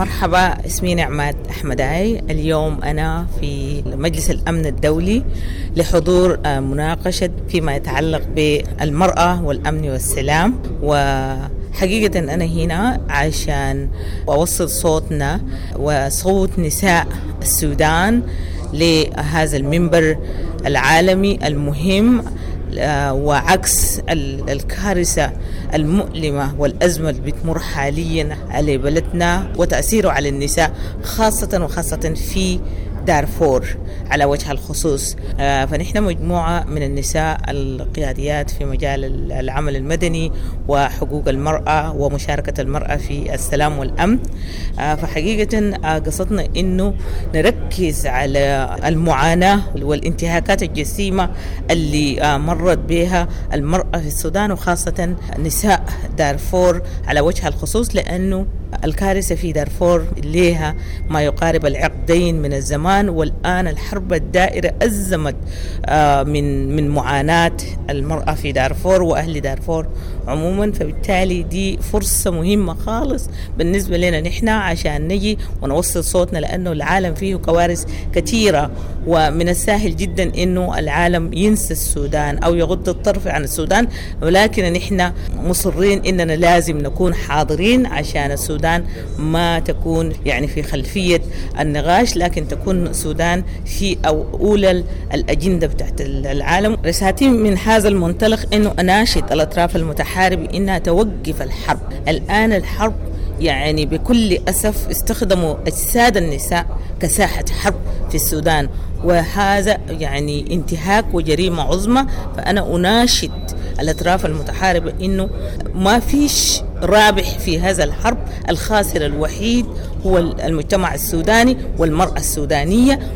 مرحبا اسمي نعمات أحمداي. اليوم أنا في مجلس الأمن الدولي لحضور آه، مناقشة فيما يتعلق بالمرأة والأمن والسلام. وحقيقة أنا هنا عشان أوصل صوتنا وصوت نساء السودان لهذا المنبر العالمي المهم. وعكس الكارثة المؤلمة والأزمة اللي بتمر حاليا على بلدنا وتأثيره على النساء خاصة وخاصة في دارفور على وجه الخصوص. آه، فنحن مجموعة من النساء القياديات في مجال العمل المدني وحقوق المرأة ومشاركة المرأة في السلام والأمن. آه، فحقيقة آه، قصدنا أنه نركز على المعاناة والانتهاكات الجسيمة اللي مرت بها المرأة في السودان وخاصة نساء دارفور على وجه الخصوص لأنه الكارثة في دارفور لها ما يقارب العقدين من الزمان والآن الحرب الدائرة أزمت آه، من من معاناة المرأة في دارفور وأهل دارفور عموما. فبالتالي دي فرصة مهمة خالص بالنسبة لنا نحن عشان نجي ونوصل صوتنا لأنه العالم فيه كوارث كثيرة. ومن السهل جدا أنه العالم ينسى السودان أو يغض الطرف عن السودان. ولكن نحن مصرين أننا لازم نكون حاضرين عشان السودان ما تكون يعني في خلفية النقاش لكن تكون السودان في أو أولى الأجندة بتاعت العالم. رسالتي من هذا المنطلق أنه أناشد الأطراف المتحاربة أنها توقف الحرب. الآن الحرب يعني بكل أسف استخدموا أجساد النساء كساحة حرب في السودان وهذا يعني انتهاك وجريمة عظمى. فأنا أناشد الأطراف المتحاربة إنه ما فيش رابح في هذا الحرب الخاسر الوحيد هو المجتمع السوداني والمرأة السودانية.